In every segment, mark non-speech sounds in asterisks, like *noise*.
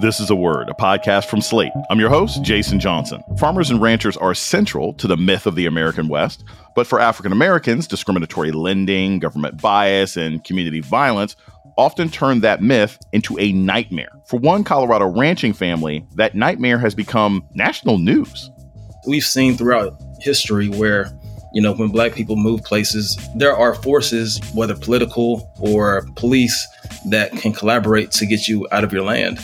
This is a Word, a podcast from Slate. I'm your host, Jason Johnson. Farmers and ranchers are central to the myth of the American West, but for African Americans, discriminatory lending, government bias, and community violence often turn that myth into a nightmare. For one Colorado ranching family, that nightmare has become national news. We've seen throughout history where you know, when black people move places, there are forces, whether political or police, that can collaborate to get you out of your land.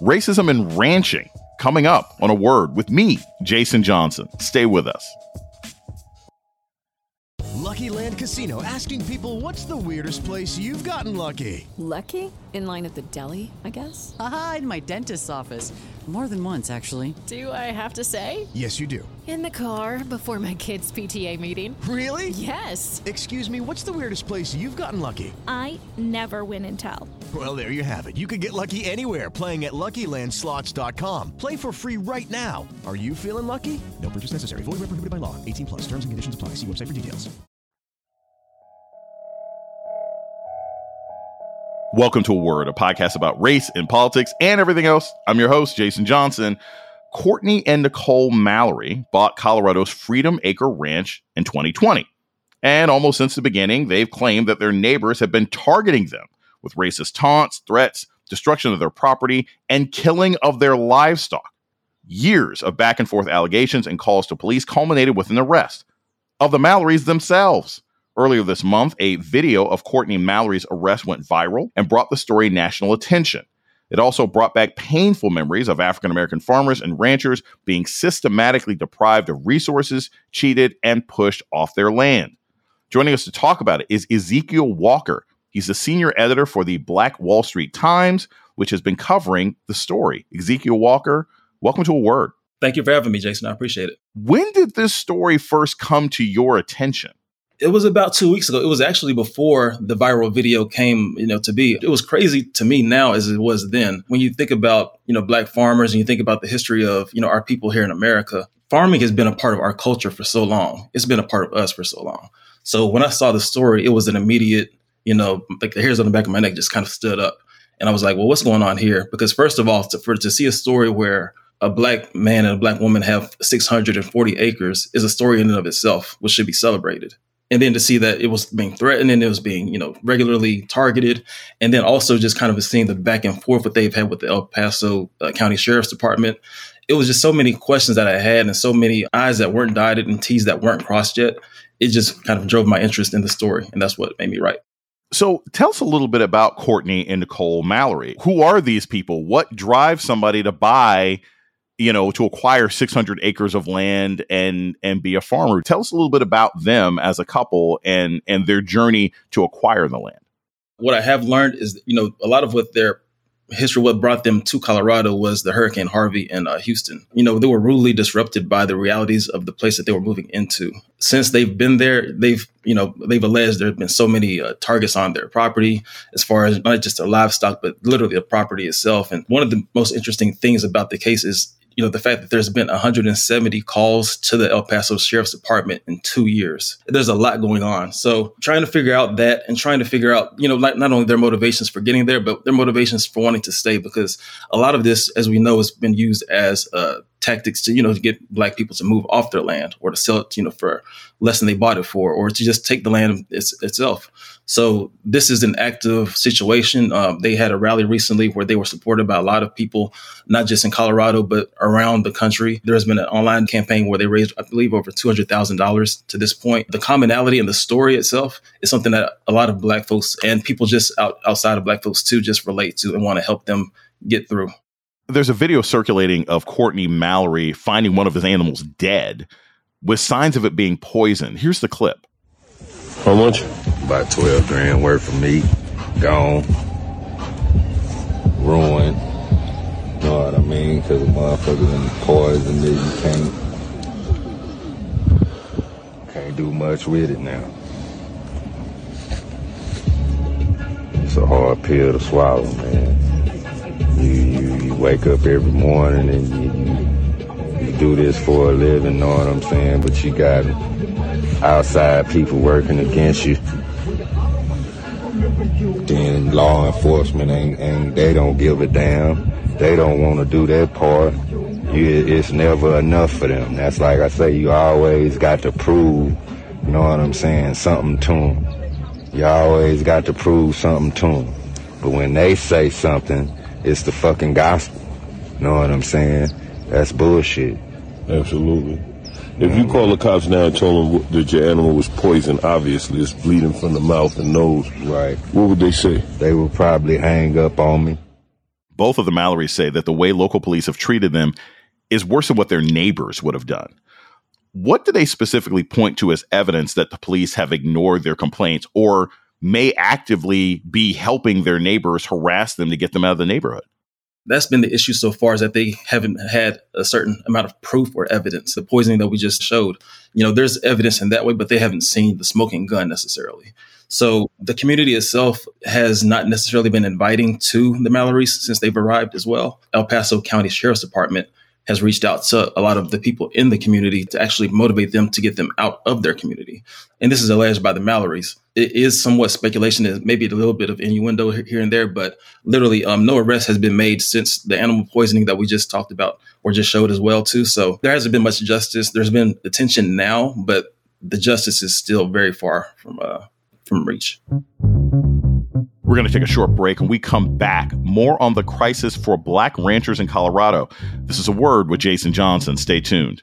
Racism and ranching coming up on a word with me, Jason Johnson. Stay with us. Lucky Land Casino asking people what's the weirdest place you've gotten lucky? Lucky? In line at the deli, I guess? Aha, in my dentist's office. More than once, actually. Do I have to say? Yes, you do. In the car before my kids' PTA meeting. Really? Yes. Excuse me, what's the weirdest place you've gotten lucky? I never win and tell. Well, there you have it. You can get lucky anywhere playing at LuckyLandSlots.com. Play for free right now. Are you feeling lucky? No purchase necessary. Void where prohibited by law. 18 plus. Terms and conditions apply. See website for details. Welcome to a Word, a podcast about race and politics and everything else. I'm your host, Jason Johnson. Courtney and Nicole Mallory bought Colorado's Freedom Acre Ranch in 2020. And almost since the beginning, they've claimed that their neighbors have been targeting them with racist taunts, threats, destruction of their property, and killing of their livestock. Years of back and forth allegations and calls to police culminated with an arrest of the Mallorys themselves. Earlier this month, a video of Courtney Mallory's arrest went viral and brought the story national attention. It also brought back painful memories of African American farmers and ranchers being systematically deprived of resources, cheated, and pushed off their land. Joining us to talk about it is Ezekiel Walker. He's the senior editor for the Black Wall Street Times, which has been covering the story. Ezekiel Walker, welcome to a word. Thank you for having me, Jason. I appreciate it. When did this story first come to your attention? It was about two weeks ago. It was actually before the viral video came, you know, to be. It was crazy to me now as it was then. When you think about, you know, black farmers and you think about the history of, you know, our people here in America, farming has been a part of our culture for so long. It's been a part of us for so long. So when I saw the story, it was an immediate, you know, like the hairs on the back of my neck just kind of stood up. And I was like, well, what's going on here? Because first of all, to, for to see a story where a black man and a black woman have 640 acres is a story in and of itself, which should be celebrated and then to see that it was being threatened and it was being you know regularly targeted. And then also just kind of seeing the back and forth what they've had with the el paso uh, county sheriff's department. It was just so many questions that i had and so many i's that weren't dotted and t's that weren't crossed yet. It just kind of drove my interest in the story and that's what made me write. So tell us a little bit about courtney and nicole mallory. Who are these people? What drives somebody to buy you know, to acquire 600 acres of land and and be a farmer. Tell us a little bit about them as a couple and and their journey to acquire the land. What I have learned is, you know, a lot of what their history, what brought them to Colorado was the Hurricane Harvey in uh, Houston. You know, they were rudely disrupted by the realities of the place that they were moving into. Since they've been there, they've, you know, they've alleged there have been so many uh, targets on their property, as far as not just their livestock, but literally the property itself. And one of the most interesting things about the case is you know, the fact that there's been 170 calls to the El Paso Sheriff's Department in two years. There's a lot going on. So trying to figure out that and trying to figure out, you know, not, not only their motivations for getting there, but their motivations for wanting to stay, because a lot of this, as we know, has been used as uh, tactics to, you know, to get black people to move off their land or to sell it, you know, for less than they bought it for, or to just take the land it's, itself. So this is an active situation. Um, they had a rally recently where they were supported by a lot of people, not just in Colorado, but around the country. There has been an online campaign where they raised, I believe, over $200,000 to this point. The commonality in the story itself is something that a lot of black folks and people just out, outside of black folks too just relate to and want to help them get through. There's a video circulating of Courtney Mallory finding one of his animals dead with signs of it being poisoned. Here's the clip. How much? About 12 grand worth of meat. Gone. Ruined. You Know what I mean? Because the motherfuckers in poison that you can't, can't do much with it now. It's a hard pill to swallow, man. You, you, wake up every morning and you, you, do this for a living, know what I'm saying? But you got outside people working against you. Then law enforcement ain't, ain't they don't give a damn. They don't want to do their part. You, it's never enough for them. That's like I say, you always got to prove, you know what I'm saying, something to them. You always got to prove something to them. But when they say something, it's the fucking gospel. You know what I'm saying? That's bullshit. Absolutely. If you call the cops now and told them that your animal was poisoned, obviously it's bleeding from the mouth and nose. Right. What would they say? They would probably hang up on me. Both of the Mallorys say that the way local police have treated them is worse than what their neighbors would have done. What do they specifically point to as evidence that the police have ignored their complaints or may actively be helping their neighbors harass them to get them out of the neighborhood? That's been the issue so far is that they haven't had a certain amount of proof or evidence. The poisoning that we just showed, you know, there's evidence in that way, but they haven't seen the smoking gun necessarily. So the community itself has not necessarily been inviting to the Mallorys since they've arrived as well. El Paso County Sheriff's Department has reached out to a lot of the people in the community to actually motivate them to get them out of their community. And this is alleged by the Mallorys. It is somewhat speculation, maybe a little bit of innuendo here and there, but literally, um, no arrest has been made since the animal poisoning that we just talked about or just showed as well too. So there hasn't been much justice. There's been attention now, but the justice is still very far from uh, from reach. We're going to take a short break and we come back. More on the crisis for black ranchers in Colorado. This is a word with Jason Johnson. Stay tuned.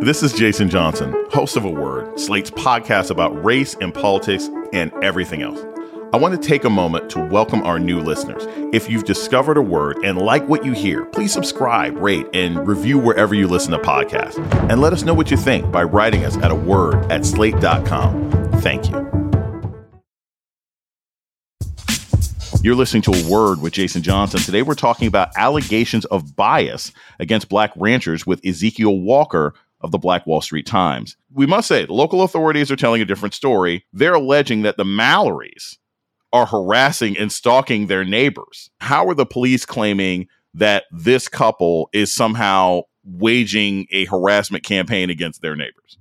This is Jason Johnson, host of A Word, Slate's podcast about race and politics and everything else. I want to take a moment to welcome our new listeners. If you've discovered a word and like what you hear, please subscribe, rate, and review wherever you listen to podcasts. And let us know what you think by writing us at a word at slate.com. Thank you. You're listening to A Word with Jason Johnson. Today we're talking about allegations of bias against black ranchers with Ezekiel Walker of the Black Wall Street Times. We must say, the local authorities are telling a different story. They're alleging that the Mallorys are harassing and stalking their neighbors. How are the police claiming that this couple is somehow waging a harassment campaign against their neighbors?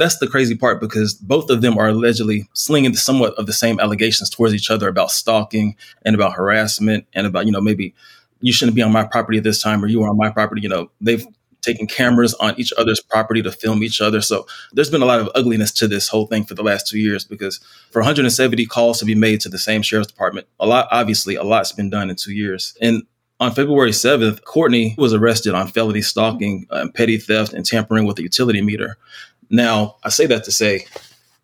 That's the crazy part because both of them are allegedly slinging somewhat of the same allegations towards each other about stalking and about harassment and about, you know, maybe you shouldn't be on my property at this time or you are on my property. You know, they've taken cameras on each other's property to film each other. So there's been a lot of ugliness to this whole thing for the last two years because for 170 calls to be made to the same sheriff's department, a lot, obviously, a lot's been done in two years. And on February 7th, Courtney was arrested on felony stalking, uh, petty theft, and tampering with a utility meter. Now, I say that to say,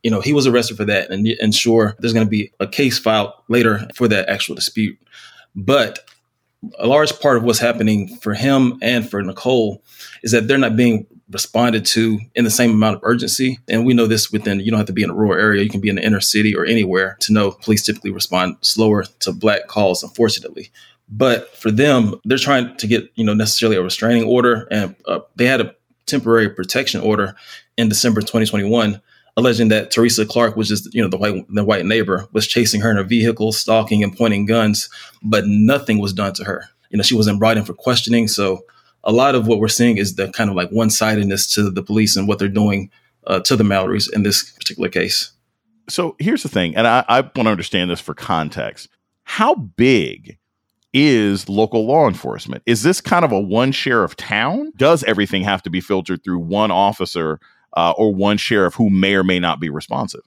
you know, he was arrested for that, and, and sure, there's going to be a case filed later for that actual dispute. But a large part of what's happening for him and for Nicole is that they're not being responded to in the same amount of urgency. And we know this within, you don't have to be in a rural area, you can be in the inner city or anywhere to know police typically respond slower to black calls, unfortunately. But for them, they're trying to get, you know, necessarily a restraining order. And uh, they had a temporary protection order in December 2021, alleging that Teresa Clark, which is you know the white the white neighbor, was chasing her in a vehicle, stalking and pointing guns, but nothing was done to her. You know, she wasn't brought in for questioning. So a lot of what we're seeing is the kind of like one sidedness to the police and what they're doing uh, to the Mallorys in this particular case. So here's the thing, and I, I want to understand this for context. How big is local law enforcement? Is this kind of a one sheriff town? Does everything have to be filtered through one officer uh, or one sheriff who may or may not be responsive?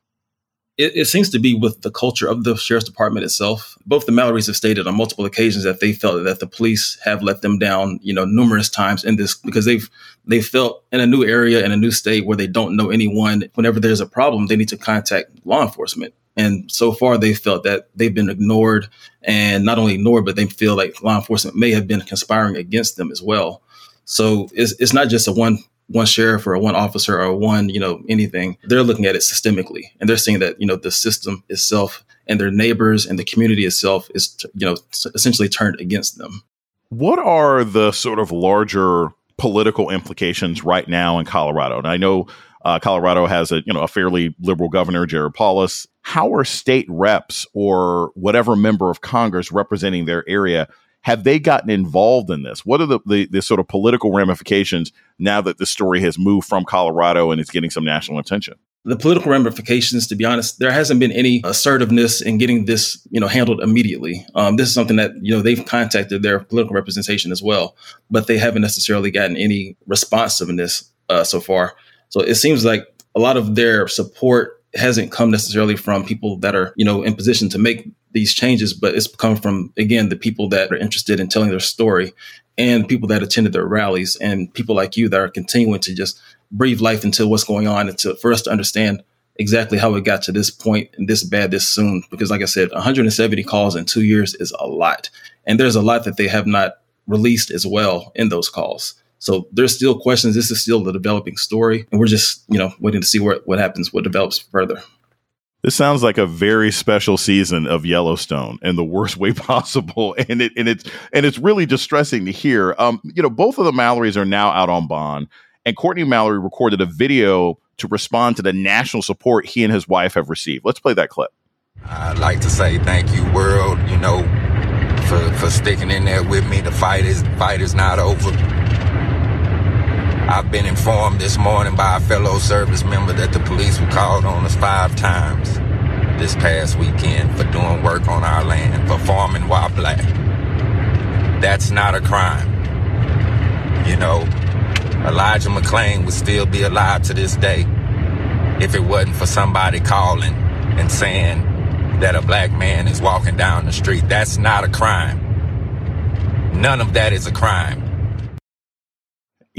It, it, seems to be with the culture of the sheriff's department itself. Both the Mallorys have stated on multiple occasions that they felt that the police have let them down, you know, numerous times in this because they've they felt in a new area in a new state where they don't know anyone. Whenever there's a problem, they need to contact law enforcement. And so far, they felt that they've been ignored, and not only ignored, but they feel like law enforcement may have been conspiring against them as well. So it's, it's not just a one one sheriff or one officer or one, you know, anything. They're looking at it systemically and they're seeing that, you know, the system itself and their neighbors and the community itself is, you know, essentially turned against them. What are the sort of larger political implications right now in Colorado? And I know uh, Colorado has a you know a fairly liberal governor, Jared Polis. How are state reps or whatever member of Congress representing their area have they gotten involved in this? What are the, the, the sort of political ramifications now that the story has moved from Colorado and is getting some national attention? the political ramifications, to be honest, there hasn't been any assertiveness in getting this, you know, handled immediately. Um, this is something that you know they've contacted their political representation as well, but they haven't necessarily gotten any responsiveness uh, so far. So it seems like a lot of their support hasn't come necessarily from people that are, you know, in position to make these changes, but it's come from again the people that are interested in telling their story and people that attended their rallies and people like you that are continuing to just breathe life into what's going on and to, for us to understand exactly how it got to this point and this bad this soon. Because like I said, 170 calls in two years is a lot. And there's a lot that they have not released as well in those calls. So there's still questions. This is still the developing story. And we're just, you know, waiting to see what, what happens, what develops further. This sounds like a very special season of Yellowstone in the worst way *laughs* possible, and it and it's and it's really distressing to hear. Um, you know, both of the Mallorys are now out on bond, and Courtney Mallory recorded a video to respond to the national support he and his wife have received. Let's play that clip. I'd like to say thank you, world. You know, for for sticking in there with me. The fight is fight is not over. I've been informed this morning by a fellow service member that the police were called on us five times this past weekend for doing work on our land, for farming while black. That's not a crime. You know, Elijah McClain would still be alive to this day if it wasn't for somebody calling and saying that a black man is walking down the street. That's not a crime. None of that is a crime.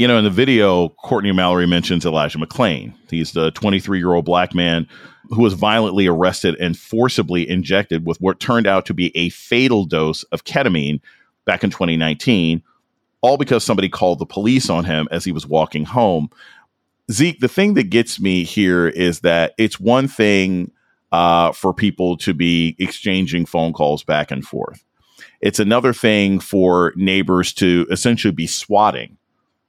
You know, in the video, Courtney Mallory mentions Elijah McClain. He's the 23 year old black man who was violently arrested and forcibly injected with what turned out to be a fatal dose of ketamine back in 2019 all because somebody called the police on him as he was walking home. Zeke, the thing that gets me here is that it's one thing uh, for people to be exchanging phone calls back and forth. It's another thing for neighbors to essentially be swatting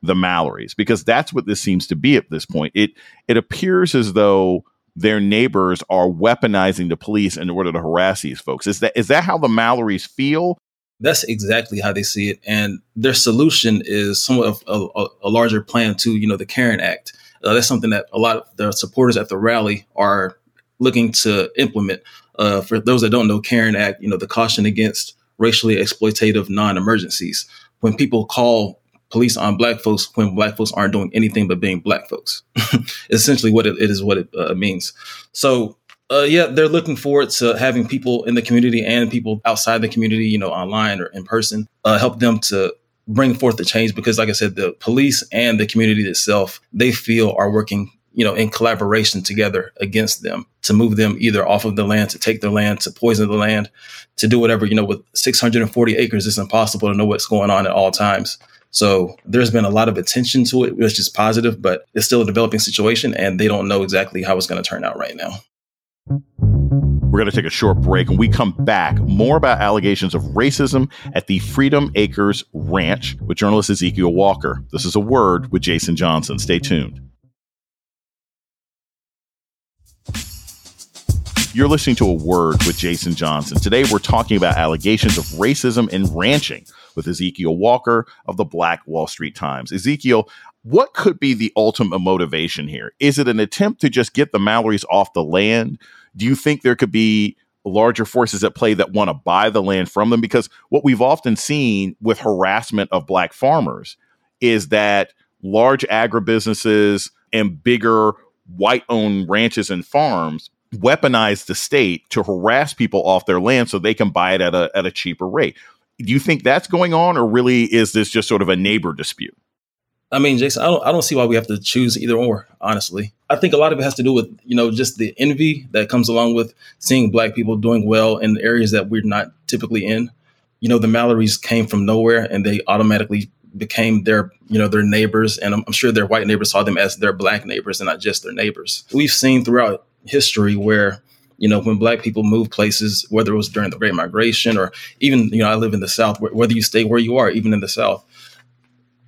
the Mallorys because that's what this seems to be at this point. It it appears as though their neighbors are weaponizing the police in order to harass these folks. Is that is that how the Mallorys feel? That's exactly how they see it. And their solution is somewhat of a, a larger plan to, you know, the CAREN Act. Uh, that's something that a lot of the supporters at the rally are looking to implement. Uh, for those that don't know, CAREN Act, you know, the caution against racially exploitative non-emergencies. When people call police on black folks when black folks aren't doing anything but being black folks. *laughs* Essentially, what it, it is what it uh, means. So uh, yeah, they're looking forward to having people in the community and people outside the community, you know, online or in person, uh, help them to bring forth the change. Because, like I said, the police and the community itself, they feel are working, you know, in collaboration together against them to move them either off of the land, to take their land, to poison the land, to do whatever. You know, with 640 acres, it's impossible to know what's going on at all times. So there's been a lot of attention to it, which is positive, but it's still a developing situation, and they don't know exactly how it's going to turn out right now. We're going to take a short break and we come back more about allegations of racism at the Freedom Acres Ranch with journalist Ezekiel Walker. This is a word with Jason Johnson. Stay tuned. You're listening to a word with Jason Johnson. Today, we're talking about allegations of racism in ranching with Ezekiel Walker of the Black Wall Street Times. Ezekiel, what could be the ultimate motivation here? Is it an attempt to just get the Mallorys off the land? Do you think there could be larger forces at play that want to buy the land from them? Because what we've often seen with harassment of black farmers is that large agribusinesses and bigger white owned ranches and farms weaponize the state to harass people off their land so they can buy it at a, at a cheaper rate. Do you think that's going on, or really is this just sort of a neighbor dispute? I mean, Jason, I don't, I don't see why we have to choose either or, honestly. I think a lot of it has to do with, you know, just the envy that comes along with seeing black people doing well in areas that we're not typically in. You know, the Mallorys came from nowhere and they automatically became their, you know, their neighbors. And I'm, I'm sure their white neighbors saw them as their black neighbors and not just their neighbors. We've seen throughout history where you know, when black people move places, whether it was during the Great Migration or even, you know, I live in the South, whether you stay where you are, even in the South,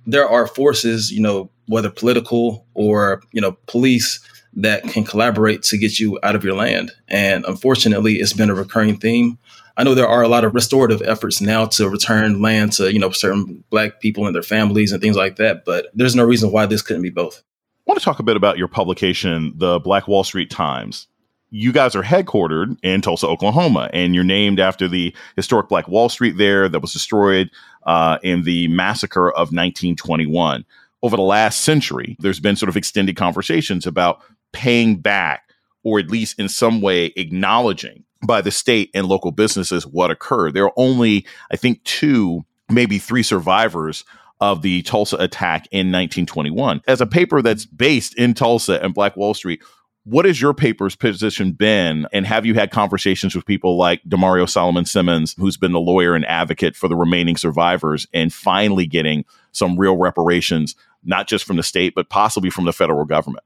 there are forces, you know, whether political or, you know, police that can collaborate to get you out of your land. And unfortunately, it's been a recurring theme. I know there are a lot of restorative efforts now to return land to, you know, certain black people and their families and things like that, but there's no reason why this couldn't be both. I want to talk a bit about your publication, the Black Wall Street Times you guys are headquartered in Tulsa, Oklahoma, and you're named after the historic Black Wall Street there that was destroyed uh, in the massacre of 1921. Over the last century, there's been sort of extended conversations about paying back or at least in some way acknowledging by the state and local businesses what occurred. There are only, I think, two, maybe three survivors of the Tulsa attack in 1921. As a paper that's based in Tulsa and Black Wall Street, what has your paper's position been? And have you had conversations with people like Damario Solomon Simmons, who's been the lawyer and advocate for the remaining survivors, and finally getting some real reparations, not just from the state, but possibly from the federal government?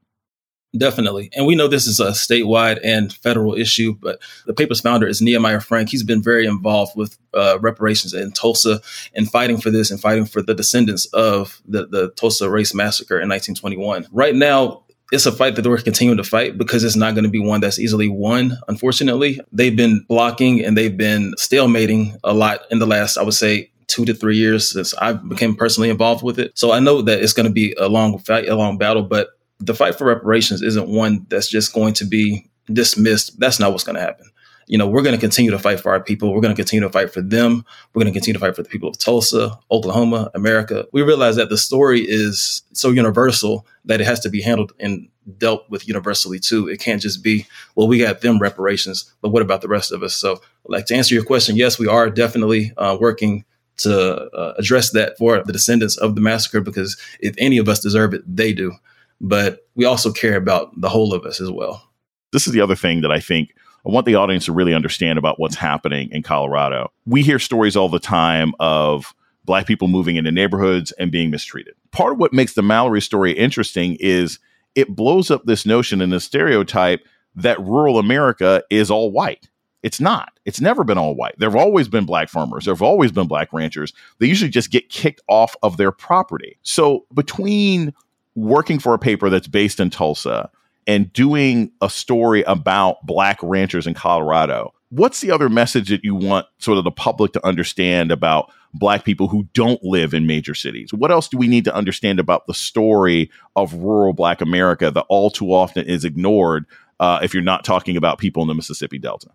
Definitely. And we know this is a statewide and federal issue, but the paper's founder is Nehemiah Frank. He's been very involved with uh, reparations in Tulsa and fighting for this and fighting for the descendants of the, the Tulsa race massacre in 1921. Right now, it's a fight that we're continuing to fight because it's not going to be one that's easily won. Unfortunately, they've been blocking and they've been stalemating a lot in the last, I would say, two to three years since I became personally involved with it. So I know that it's going to be a long fight, a long battle, but the fight for reparations isn't one that's just going to be dismissed. That's not what's going to happen you know, we're going to continue to fight for our people. We're going to continue to fight for them. We're going to continue to fight for the people of Tulsa, Oklahoma, America. We realize that the story is so universal that it has to be handled and dealt with universally too. It can't just be, well, we got them reparations, but what about the rest of us? So, like to answer your question, yes, we are definitely uh, working to uh, address that for the descendants of the massacre because if any of us deserve it, they do. But we also care about the whole of us as well. This is the other thing that I think I want the audience to really understand about what's happening in Colorado. We hear stories all the time of black people moving into neighborhoods and being mistreated. Part of what makes the Mallory story interesting is it blows up this notion and the stereotype that rural America is all white. It's not. It's never been all white. There have always been black farmers. There have always been black ranchers. They usually just get kicked off of their property. So between working for a paper that's based in Tulsa and doing a story about black ranchers in Colorado, what's the other message that you want sort of the public to understand about black people who don't live in major cities? What else do we need to understand about the story of rural black America that all too often is ignored uh, if you're not talking about people in the Mississippi Delta?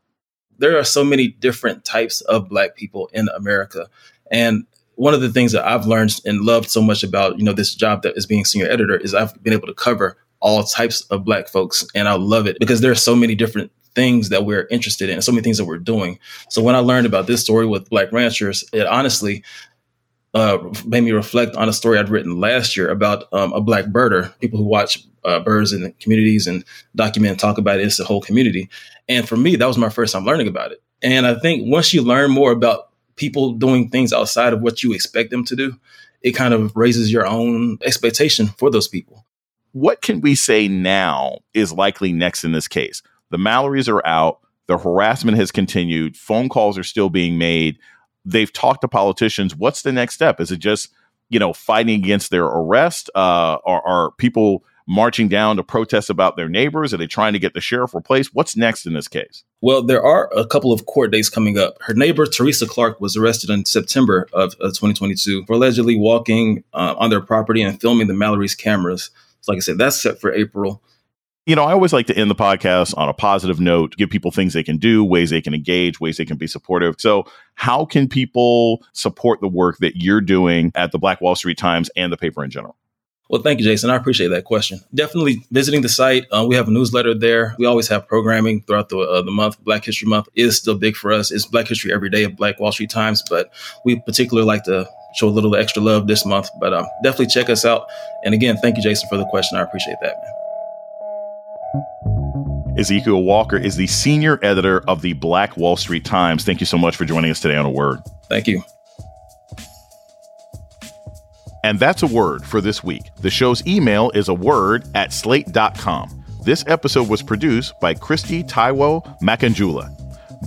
There are so many different types of black people in America. And one of the things that I've learned and loved so much about, you know, this job that is being senior editor is I've been able to cover all types of black folks. And I love it because there are so many different things that we're interested in, so many things that we're doing. So when I learned about this story with Black Ranchers, it honestly uh, made me reflect on a story I'd written last year about um, a black birder, people who watch uh, birds in communities and document and talk about it. It's the whole community. And for me, that was my first time learning about it. And I think once you learn more about people doing things outside of what you expect them to do, it kind of raises your own expectation for those people what can we say now is likely next in this case? The Mallorys are out. The harassment has continued. Phone calls are still being made. They've talked to politicians. What's the next step? Is it just, you know, fighting against their arrest? Uh, are, are people marching down to protest about their neighbors? Are they trying to get the sheriff replaced? What's next in this case? Well, there are a couple of court dates coming up. Her neighbor, Teresa Clark, was arrested in September of, of 2022 for allegedly walking uh, on their property and filming the Mallory's cameras. So like I said, that's set for April. You know, I always like to end the podcast on a positive note, give people things they can do, ways they can engage, ways they can be supportive. So, how can people support the work that you're doing at the Black Wall Street Times and the paper in general? Well, thank you, Jason. I appreciate that question. Definitely visiting the site. Uh, we have a newsletter there. We always have programming throughout the uh, the month. Black History Month is still big for us. It's Black History every day at Black Wall Street Times, but we particularly like to show a little extra love this month. But um, definitely check us out. And again, thank you, Jason, for the question. I appreciate that, man. Ezekiel Walker is the senior editor of the Black Wall Street Times. Thank you so much for joining us today on A Word. Thank you. And that's a word for this week. The show's email is a word at slate.com. This episode was produced by Christy Taiwo Makanjuola.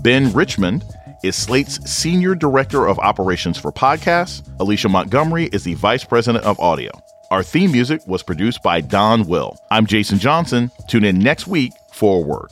Ben Richmond is Slate's Senior Director of Operations for Podcasts. Alicia Montgomery is the Vice President of Audio. Our theme music was produced by Don Will. I'm Jason Johnson. Tune in next week for word.